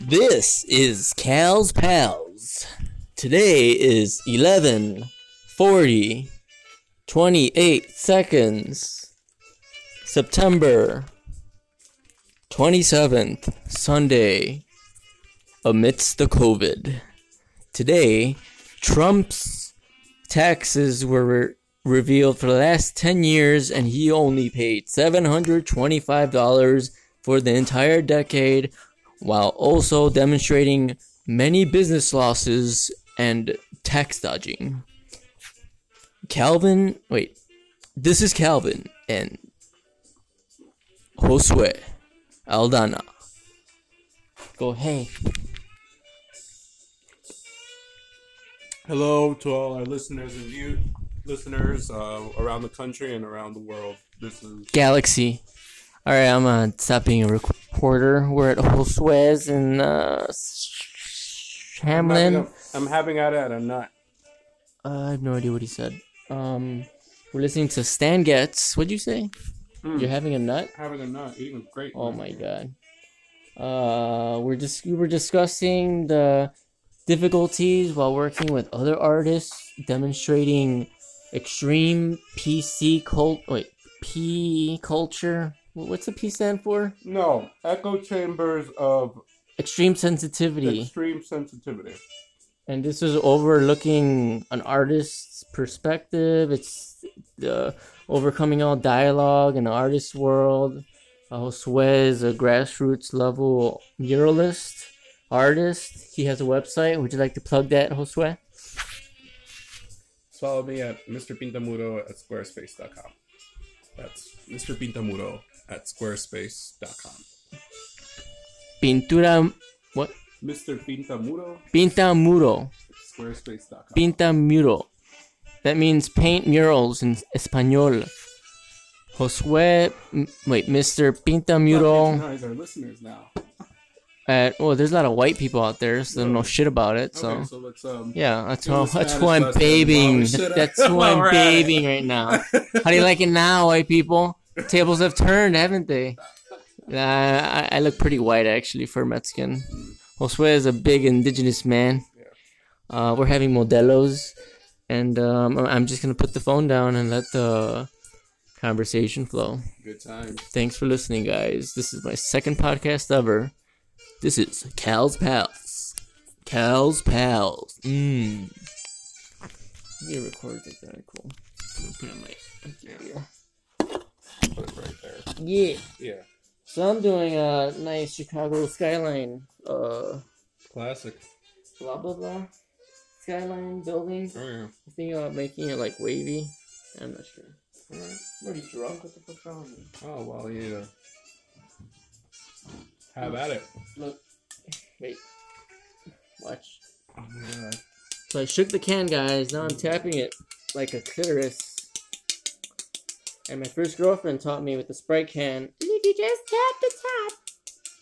This is Cal's Pals. Today is 11 40 28 seconds. September 27th, Sunday, amidst the COVID. Today, Trump's taxes were re- revealed for the last 10 years, and he only paid $725 for the entire decade, while also demonstrating many business losses and tax dodging. Calvin, wait, this is Calvin and Josue Aldana. Go, hey. Hello to all our listeners and view listeners uh, around the country and around the world. This is Galaxy. All right, I'm gonna stop being a reporter. We're at Josue's in uh, Hamlin. I'm having it at a nut. Uh, I have no idea what he said. Um, we're listening to Stan Getz. What'd you say? Mm. You're having a nut? Having a nut, eating great. Oh my god. Uh, we're just we were discussing the difficulties while working with other artists, demonstrating extreme PC cult. Wait, P culture. Wh- What's the P stand for? No, echo chambers of Extreme sensitivity. extreme sensitivity. and this is overlooking an artist's perspective. It's uh, overcoming all dialogue in the artist world. Uh, Josue is a grassroots level muralist artist. He has a website. Would you like to plug that, Josue? Follow me at Mr. Pintamuro at squarespace.com. That's Mr. Pintamuro at squarespace.com. Pintura. What? Mr. Pintamuro Pinta muro. squarespace.com. Pinta muro. That means paint murals in Espanol. Josue. m- Wait, Mr. Pinta Muro. Patronize our listeners now. At, well, there's a lot of white people out there, so they don't know shit about it. So. Okay, so let's um. Yeah, that's Do that's who I'm lesson babying. while we sit- That's who I'm we're at it. babying right now. How do you like it now, white people? Tables have turned, haven't they? Uh, I, I look pretty white actually for Mexican. Josue is a big indigenous man. Uh, we're having modelos, and um, I'm just gonna put the phone down and let the conversation flow. Good time. Thanks for listening, guys. This is my second podcast ever. This is Cal's Pals. Cal's Pals. Mmm. You record that, cool. Put it on my- Put it right there. Yeah. Yeah. So I'm doing a nice Chicago skyline. Uh, Classic. blah blah blah. Skyline building. Oh yeah. I think about making it like wavy. I'm not sure. Alright. I'm already drunk. What the fuck's wrong with me? Oh well, you have about it. Look. Wait. Watch. Oh my god. So I shook the can, guys. Now I'm tapping it like a clitoris. And my first girlfriend taught me with the Sprite can. If you just tap the top,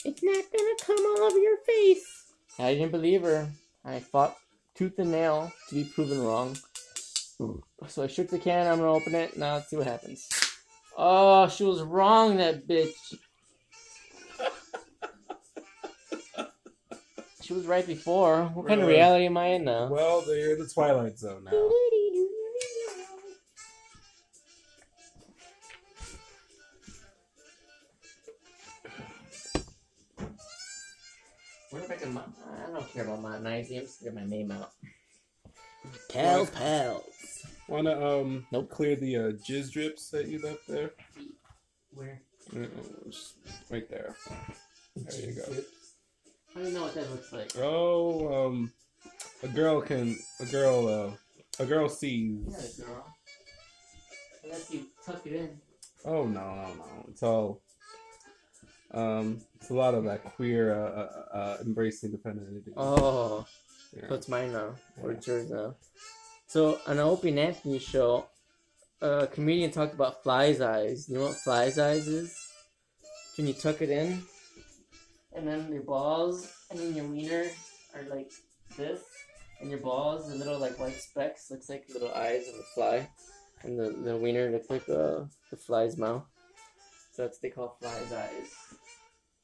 it's not gonna come all over your face. I didn't believe her. I fought tooth and nail to be proven wrong. So I shook the can. I'm gonna open it. Now let's see what happens. Oh, she was wrong, that bitch. She was right before. What kind of reality am I in now? Well, you're in the Twilight Zone now. What if I can? mo- I don't care about modernizing. I'm just gonna get my name out. Pals, pals. Wanna um Nope. clear the uh, jizz drips that you left there? Where? Uh, just right there. There you go. I don't know what that looks like. Oh, um, a girl can a girl uh a girl sees. You're a girl. Unless you tuck it in. Oh no no no! It's all um. It's a lot of that queer uh, uh, uh embracing the femininity. Oh, Yeah. so it's mine now, or Yeah. yours now. So on an Opie and Anthony show, a comedian talked about fly's eyes. You know what fly's eyes is? When you tuck it in, and then your balls and then your wiener are like this, and your balls, the little like white specks, looks like little eyes of a fly, and the the wiener looks like uh, the fly's mouth. So that's what they call fly's eyes.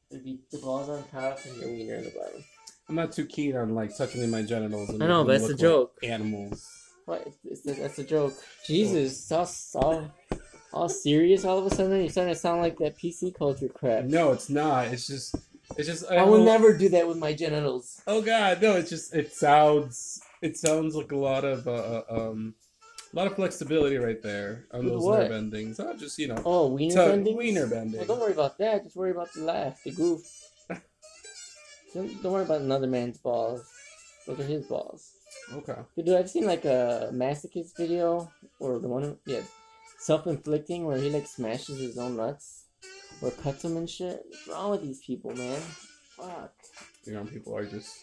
It'd be the balls on top and your wiener on the bottom. I'm not too keen on like touching my genitals. And I know, but it's a look like joke. Animals. What? It's, it's, that's a joke. Jesus, all, all, all serious all of a sudden? You're starting to sound like that PC culture crap. No, it's not. It's just. It's just. I will never do that with my genitals. Oh God, no! It's just. It sounds. It sounds like a lot of. Uh, uh, um, a lot of flexibility right there on those what? nerve endings. Oh, just you know. Oh, wiener tug- bending? wiener bending. Well, don't worry about that. Just worry about the laugh, the goof. don't, don't worry about another man's balls. Those are his balls. Okay. Dude, I've seen like a masochist video, or the one, yeah, self-inflicting, where he like smashes his own nuts, or cuts them and shit. What's wrong with these people, man? Fuck. You know, people are just.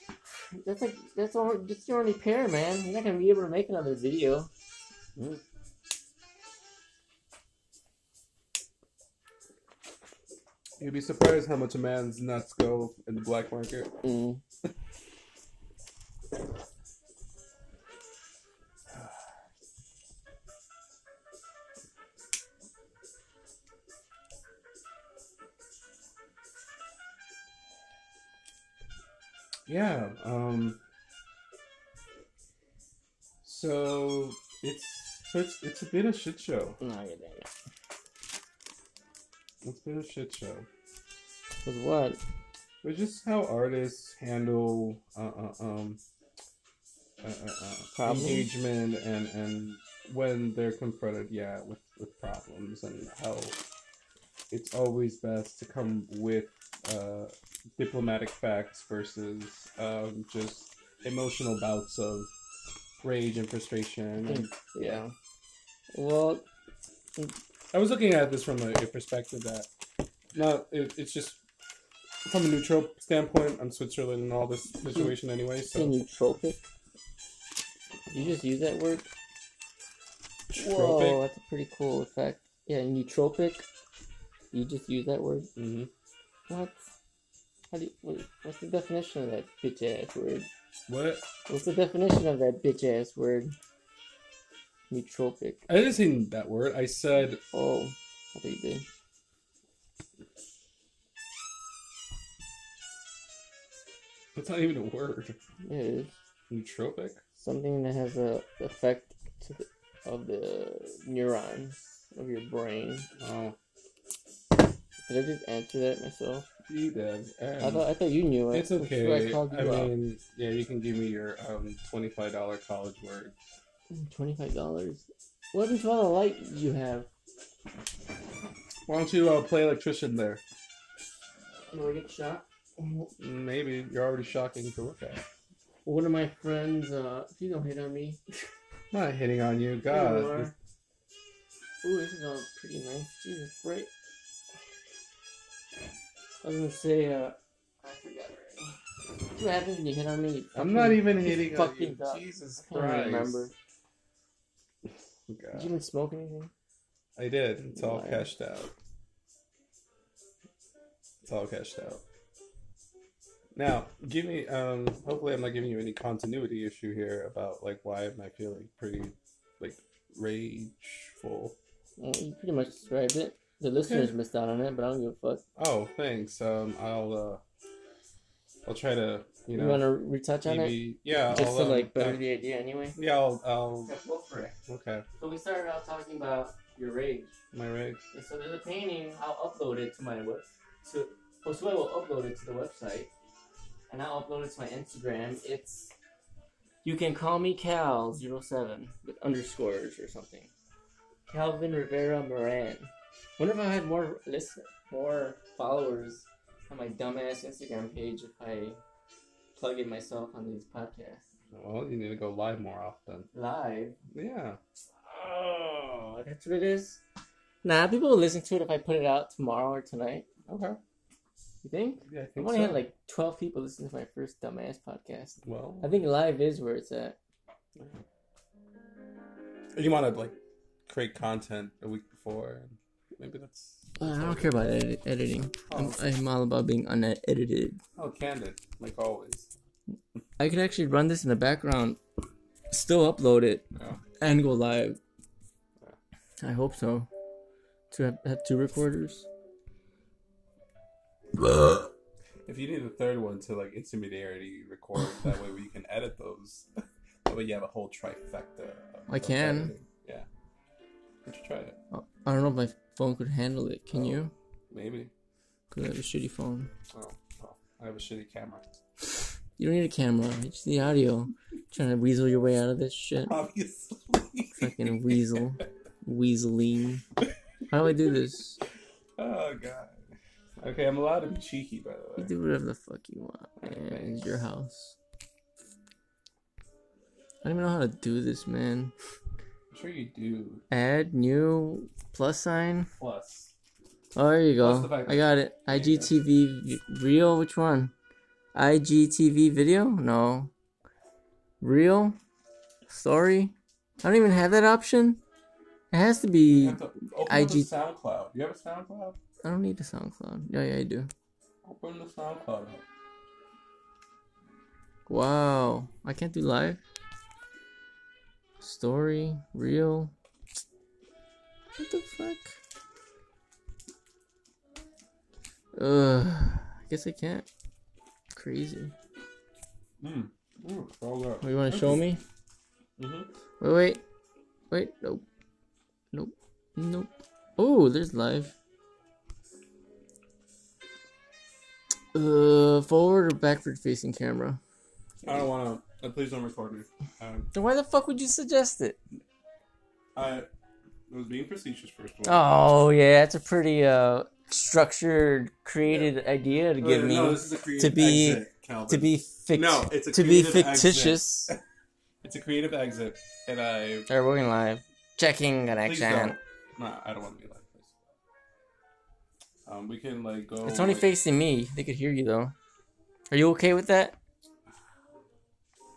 That's like that's all. That's your only pair, man. You're not gonna be able to make another video. You'd be surprised how much a man's nuts go in the black market. Mm. Yeah. Um. So it's so it's it's been a shit show. No, yeah, damn it. It's been a shit show. With what? But just how artists handle uh, uh, um uh, uh, uh, engagement and and when they're confronted, yeah, with with problems and how it's always best to come with uh, diplomatic facts versus um, just emotional bouts of rage and frustration. And, Yeah. Well, I was looking at this from a, a perspective that not it, it's just from a neutral standpoint on Switzerland and all this situation anyway. So nootropic. You just use that word. Whoa, that's a pretty cool effect. Yeah, nootropic. You just use that word. hmm What? How do you, what, what's the definition of that bitch ass word? What? What's the definition of that bitch ass word? Nootropic. I didn't say that word. I said Oh, I thought you did. that's not even a word. It is. Nootropic. Something that has a effect to the, of the neurons of your brain. Oh, Did I just answer that myself? you did. I thought I thought you knew it. it's which is why okay. I you I mean, yeah, you can give me your um twenty-five dollar college word. Twenty five dollars. What happened to all the light you have? Why don't you uh, play electrician there? Do I get shot? Maybe you're already shocking to look at. One of my friends, uh, please don't hit on me. I'm not hitting on you, God. Ooh, this is all pretty nice. Jesus, great. I was gonna say, uh, I forgot already. What happens when you hit on me? You I'm not even hitting on you. duck. Jesus I can't Christ. even remember. God. Did you even smoke anything? I did. It's all cashed out. It's all cashed out. Now, give me. Um, hopefully, I'm not giving you any continuity issue here about like why am I feeling pretty like rageful. Well, you pretty much described it. The listeners missed out on it, but I don't give a fuck. Oh, thanks. Um, I'll uh, I'll try to you You, want to retouch on it? yeah Just I'll, to um, like better uh, the idea anyway? yeah I'll, I'll go for it. okay So we started out talking about your rage. my rage. And so there's a painting. I'll upload it to my web. To Josue will upload it to the website, and I'll upload it to my Instagram. It's you can call me Cal07 with underscores or something. Calvin Rivera Moran. Wonder if I had more listen, more followers on my dumbass Instagram page if I plug in myself on these podcasts Well, you need to go live more often. live. Yeah. Oh, that's what it is. Nah, people will listen to it if I put it out tomorrow or tonight. Okay. You think? Yeah, I I've think only so. had like twelve people listen to my first dumbass podcast. well, I think live is where it's at. you want to like create content a week before, and maybe that's. Uh, I don't care about edit- editing. I'm, Oh. I'm all about being unedited. Oh, candid, like always. I could actually run this in the background, still upload it, Yeah. and go live. I hope so. To have, have two recorders. If you need a third one to like intermediary record, that way we can edit those. that way you have a whole trifecta. of- I of can. editing. Yeah. Should try it. I don't know if my phone could handle it. Can Oh. you? Maybe. Cause I have a shitty phone. Oh, well, I have a shitty camera. You don't need a camera. You just need audio. Trying to weasel your way out of this shit. Obviously. Fucking weasel. Weaseling. How do I do this? Oh god. Okay, I'm allowed to be cheeky by the way. You do whatever the fuck you want. Man. It's your house. I don't even know how to do this, man. Sure you do. Add new plus sign. Plus. Oh, there you go. the I got it. IGTV real. Which one? IGTV video? No. Real. Story. I don't even have that option. It has to You be. have to IG SoundCloud. You have a SoundCloud? I don't need a SoundCloud. Yeah, yeah, I do. Open the SoundCloud. Wow. I can't do live. Story. Real. What the fuck? Ugh. I guess I can't. Crazy. Mm. Mm. Oh, you want to show me? Mm-hmm. Wait, wait, wait. Nope, nope, nope. Oh, there's live. Uh, forward or backward facing camera? I don't want to. Uh, please don't record me. Um, Then why the fuck would you suggest it? I was being facetious first of all. Oh yeah, that's a pretty uh structured, created idea to give me no, this is a creative to be- exit, to be fict- No, it's a to be fictitious. It's a creative exit, and I Alright, we're going live. Checking connection. No, I don't want to be this. Um, we can like go. It's only like, facing me. They could hear you though. Are you okay with that?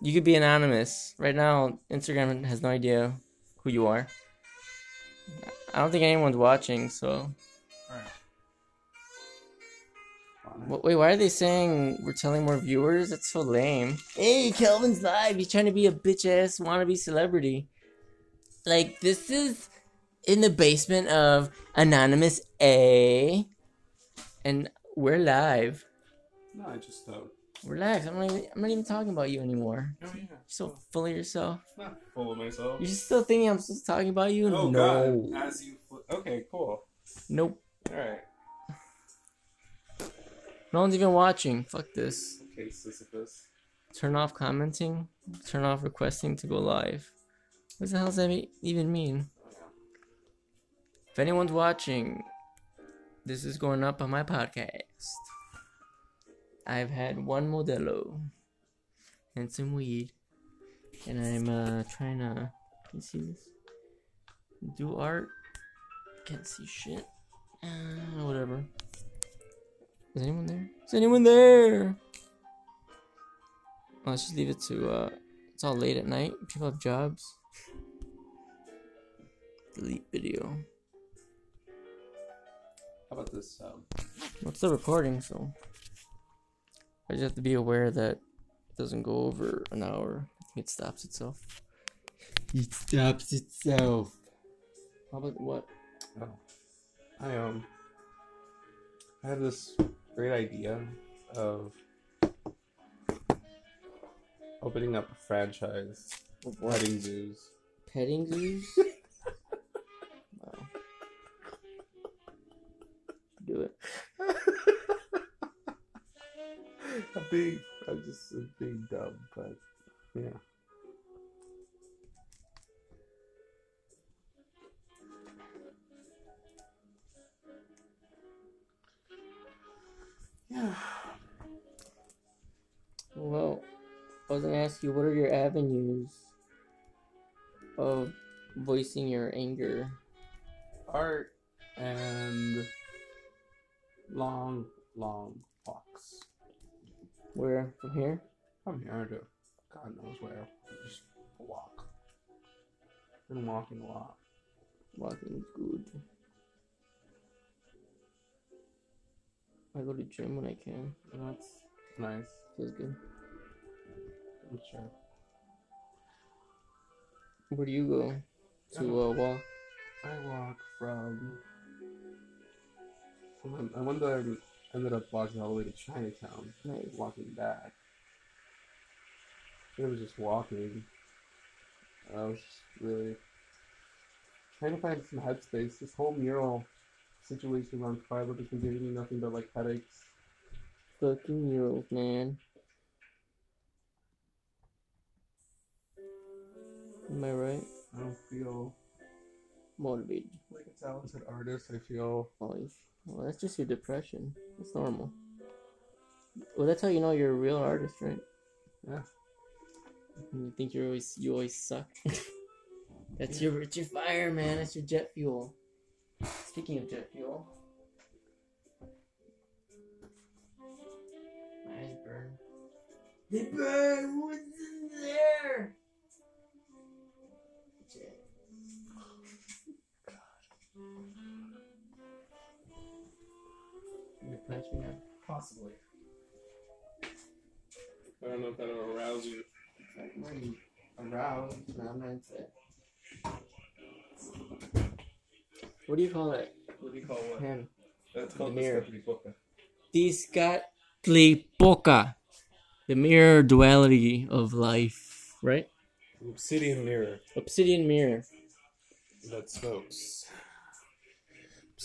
You could be anonymous. Right now, Instagram has no idea who you are. I don't think anyone's watching, so. Alright. Wait, why are they saying we're telling more viewers? That's so lame. Hey, Kelvin's live. He's trying to be a bitch ass wannabe celebrity. Like, this is in the basement of Anonymous A. And we're live. No, I just uh. Relax. I'm not even, I'm not even talking about you anymore. Oh yeah. You're so full of yourself. Not full of myself. You're still thinking I'm still talking about you? Oh no. God! As you. Fl- okay, cool. Nope. All right. No one's even watching. Fuck this. Okay, Sisyphus. Turn off commenting. Turn off requesting to go live. What the hell does that even mean? Oh. If anyone's watching, this is going up on my podcast. I've had one Modelo and some weed, and I'm uh trying to. Can you see this? Do art. Can't see shit. Uh, whatever. Is anyone there? Is anyone there? Well, let's just leave it to. uh It's all late at night. People have jobs. Delete video. How about this? Um, it's still recording, so I just have to be aware that it doesn't go over an hour. I think it stops itself. It stops itself. How about what? oh, I um, I had this great idea of opening up a franchise of petting zoos. Petting zoos? being, I'm just being dumb, but yeah. Yeah. Well, I was gonna ask you, what are your avenues of voicing your anger? Art and long, long walks. Where? From here? From here to God knows where. Just walk. Been walking a lot. Walking is good. I go to gym when I can. And that's nice. Feels good. I'm sure. Where do you go to uh, walk? I walk from. from I went there ended up walking all the way to Chinatown. Nice. Walking back. It was just walking. I was just really trying to find some headspace. This whole mural situation on Fiverr has been giving me nothing but like headaches. Fucking murals, man. Am I right? I don't feel Motivated. like a talented artist. I feel Oh, you- well, that's just your depression. It's normal. Well, that's how you know you're a real artist, right? Yeah. You think you're always you always suck. that's your it's your fire, man. That's your jet fuel. Speaking of jet fuel, my eyes burn. They burn. What's in there? You gonna punch me now? possibly. I don't know if that'll arouse you. Like, were you? No, I'm not into that. What do you call it? What do you call what? Him. That's called Mirror. Descatlipoca. Discatlipoca. The mirror duality of life, right? Obsidian mirror. Obsidian mirror. that smokes.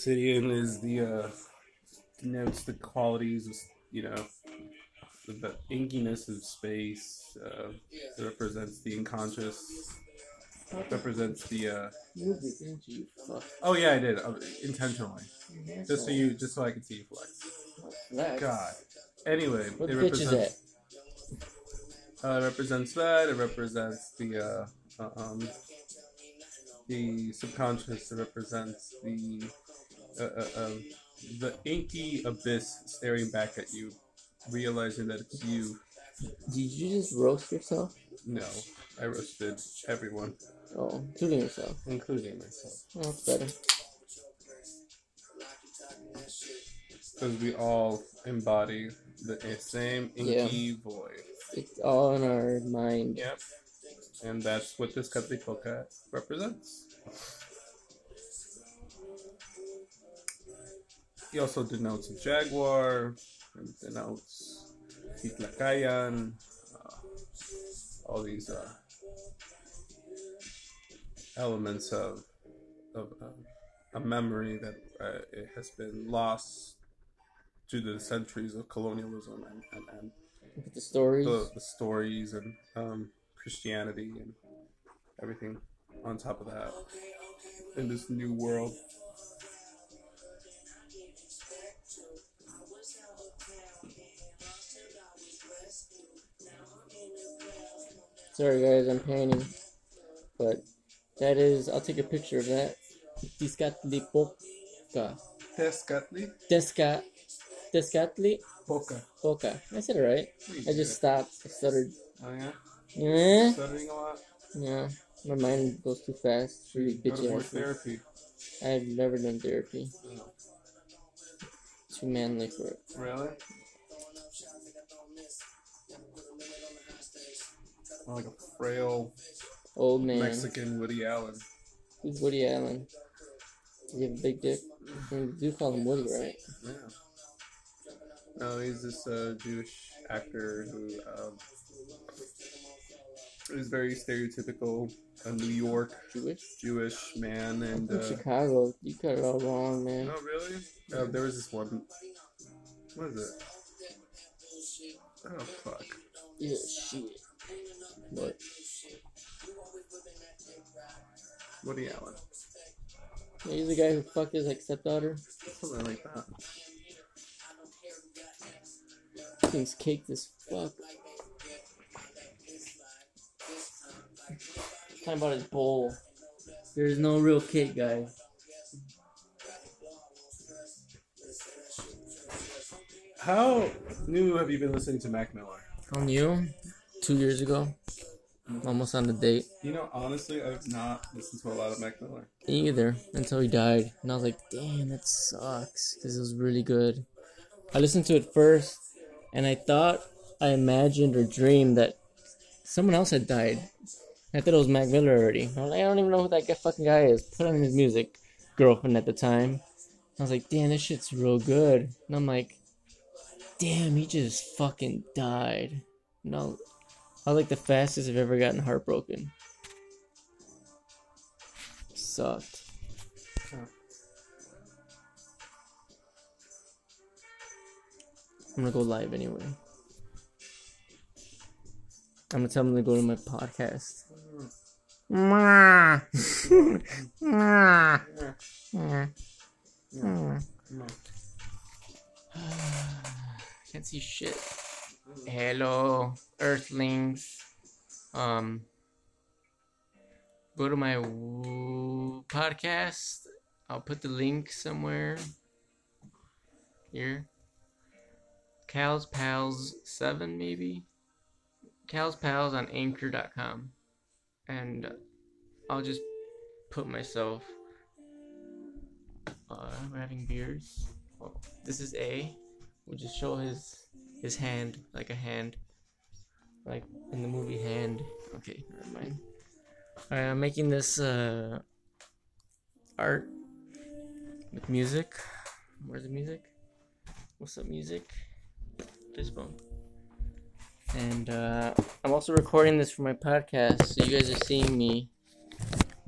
Obsidian is the uh denotes the qualities of you know the, the inkiness of space. Uh, it represents the unconscious. Represents the. uh Music, didn't you? Fuck. Oh yeah, I did uh, intentionally, just so you, just so I could see you flex. Flex. God. Anyway, What it the bitch is that? represents. Uh, it represents that. It represents the uh, uh, um, the subconscious. It represents the uh, uh, um, the inky abyss staring back at you, realizing that it's you. Did you just roast yourself? No, I roasted everyone, Oh, including yourself. including myself, Oh, that's better. because we all embody the same inky void. It's all in our mind. Yep. And that's what Tezcatlipoca represents. He also denotes a jaguar, and denotes Titlacayan, uh, all these uh, elements of, of uh, a memory that uh, it has been lost due to the centuries of colonialism and, and, and the stories. the, the stories and um, Christianity and everything on top of that in this new world. Sorry guys, I'm painting. But that is I'll take a picture of that. Discatlipoca. Tezcatli Descat Descatli Poca. Poca. I said it right. I just stopped. I stuttered. Oh yeah? Yeah. Stuttering a lot? Yeah. My mind goes too fast. Really Go more therapy. I've never done therapy. Oh, Too manly for it. Really? Like a frail Old man. Mexican Woody Allen. Who's Woody Allen? Does he have a big dick? You do call him Woody, right? Yeah. No, he's this uh, Jewish actor who um, is very stereotypical, a New York Jewish? Jewish man, and uh, Chicago. You got it all wrong, man. oh really? Uh, there was this one. What is it? Oh fuck! Yeah, shit. What? Woody Allen, Yeah, he's the guy who fucked his like stepdaughter. something like that. Thing's caked as fuck. Talking about his bowl. There's no real cake, guys. How new have you been listening to Mac Miller? On you? Two years ago. Almost on the date. You know, honestly, I've not listened to a lot of Mac Miller. Either. Until he died. And I was like, damn, that sucks. Because it was really good. I listened to it first. And I thought, I imagined or dreamed that someone else had died. I thought it was Mac Miller already. I was like, I don't even know who that guy, fucking guy is. Put on his music. Girlfriend at the time. I was like, damn, this shit's real good. And I'm like, Damn, he just fucking died. No, I was like the fastest I've ever gotten heartbroken. Sucked. Huh. I'm gonna go live anyway. I'm gonna tell them to go to my podcast. I Can't see shit. Hello, Earthlings. Um, go to my podcast. I'll put the link somewhere. Here. Cal's Pals 7, maybe? Cal's Pals on Anchor.com. And I'll just put myself. Uh, we're having beers. Oh, this is A. We'll just show his his hand like a hand, like in the movie Hand. Okay, never mind. Alright, I'm making this uh art with music. Where's the music? What's up, music? This bone. And uh, I'm also recording this for my podcast, so you guys are seeing me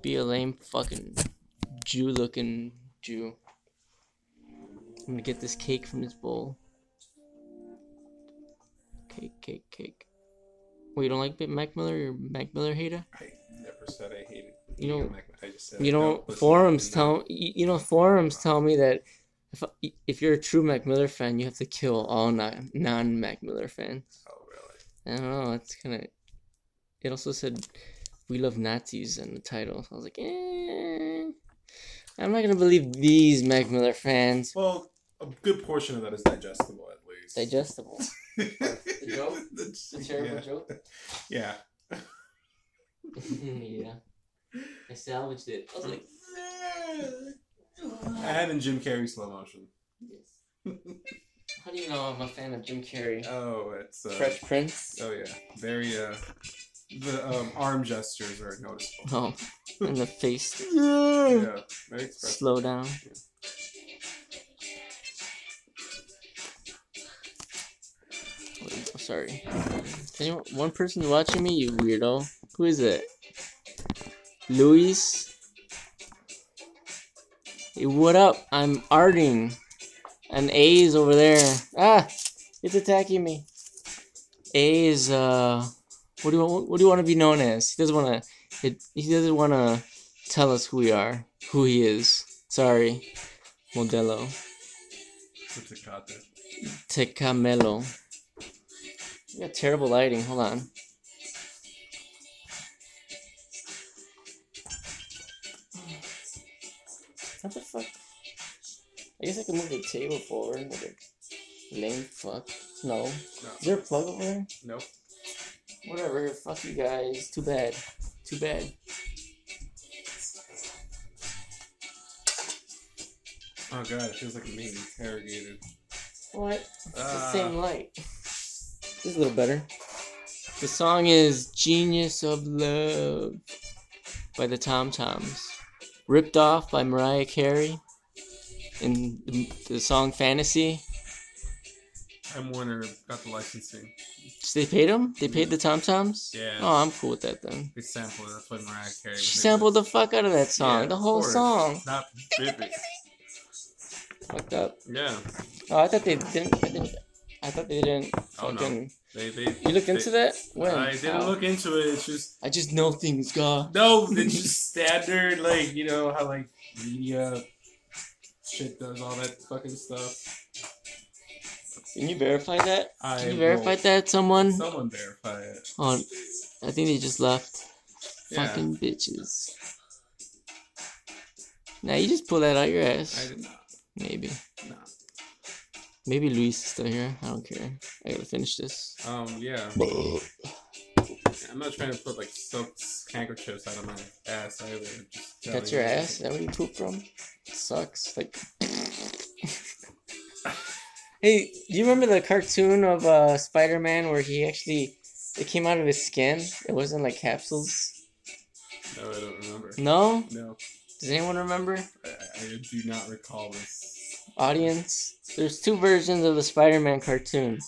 be a lame fucking Jew-looking Jew. I'm gonna get this cake from this bowl. Cake, cake, cake. Wait, you don't like Mac Miller? You're a Mac Miller hater? I never said I hated. You know- Mac- I just said You know, forums tell you, you know forums tell me that if if you're a true Mac Miller fan, you have to kill all non non Mac Miller fans. Oh really? I don't know. It's kind of. It also said, "We love Nazis" in the title. So I was like, eh, I'm not gonna believe these Mac Miller fans. Well, a good portion of that is digestible, at least. Digestible. the joke? The terrible yeah. joke. Yeah. yeah. I salvaged it. I was like, I had in Jim Carrey slow motion. yes. How do you know I'm a fan of Jim Carrey? Oh, it's uh, Fresh Prince. Oh yeah, very uh, the um, arm gestures are noticeable. Oh, and the face. Yeah, very expressive. Slow down. Oh, sorry. Anyone, one person watching me, you weirdo. Who is it? Luis? Hey, what up? I'm arting. And A is over there. Ah! It's attacking me. A is, uh. What do you want, what do you want to be known as? He doesn't want to. He doesn't want to tell us who we are, who he is. Sorry, Modelo. Tecamelo. You got terrible lighting. Hold on. What the fuck? I guess I can move the table forward. A lame fuck. No. No. Is there a plug over there? Nope. Whatever. Fuck you guys. Too bad. Too bad. Oh god, it feels like I'm being interrogated. What? It's the Ah. same light. This is a little better. The song is Genius of Love by the Tom Toms. Ripped off by Mariah Carey in the, the song Fantasy. I'm Warner got the licensing. So they paid them? They paid the Tom Toms? Yeah. Oh, I'm cool with that then. They sampled it. That's why Mariah Carey. She sampled the fuck out of that song. Yeah, the whole song. Not Bippy. Fucked up. Yeah. Oh, I thought they didn't. I, didn't, I thought they didn't Oh, no. They, they, You looked into that? When? I didn't How? look into it. It's just I just know things, God. no. It's just standard, like you know how like media shit does all that fucking stuff. Can you verify that? I Can you verify that, someone? Someone verify it. Oh, I think they just left. Yeah. Fucking bitches. Now you just pull that out your ass. I did not. Maybe. Maybe Luis is still here. I don't care. I gotta finish this. Um. Yeah. I'm not trying to put like soaked handkerchiefs out of my ass either. Just That's your you. ass? Is that where you poop from? sucks. Like. hey, do you remember the cartoon of uh, Spider Man where he actually. It came out of his skin? It wasn't like capsules? No, I don't remember. No? No, Does anyone remember? I, I do not recall this. Audience, there's two versions of the Spider-Man cartoon.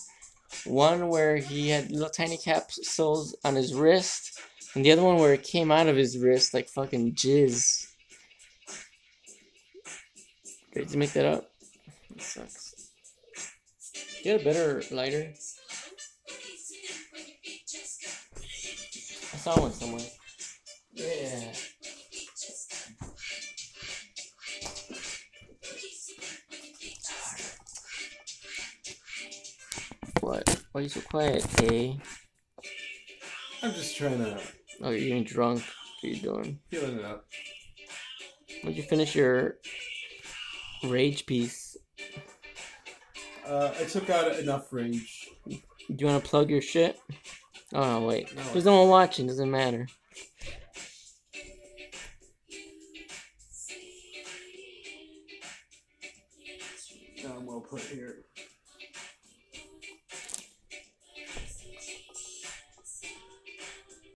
One where he had little tiny capsules on his wrist, and the other one where it came out of his wrist like fucking jizz. Did you make that up? Sucks. Get a better lighter. I saw one somewhere. Yeah. Why are you so quiet, eh? I'm just trying to Oh, you're getting drunk. What are you doing? feeling it up. When'd you finish your rage piece? Uh, I took out enough rage. Do you want to plug your shit? Oh, no, wait. No. There's no one watching. Doesn't matter.